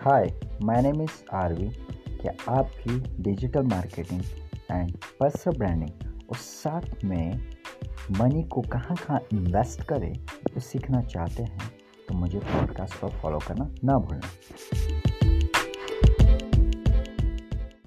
Hi my name is Aarvi क्या आपकी digital marketing and personal branding और साथ में मनी को कहाँ कहाँ इन्वेस्ट करें तो सीखना चाहते हैं तो मुझे पॉडकास्ट पर फॉलो करना ना भूलना।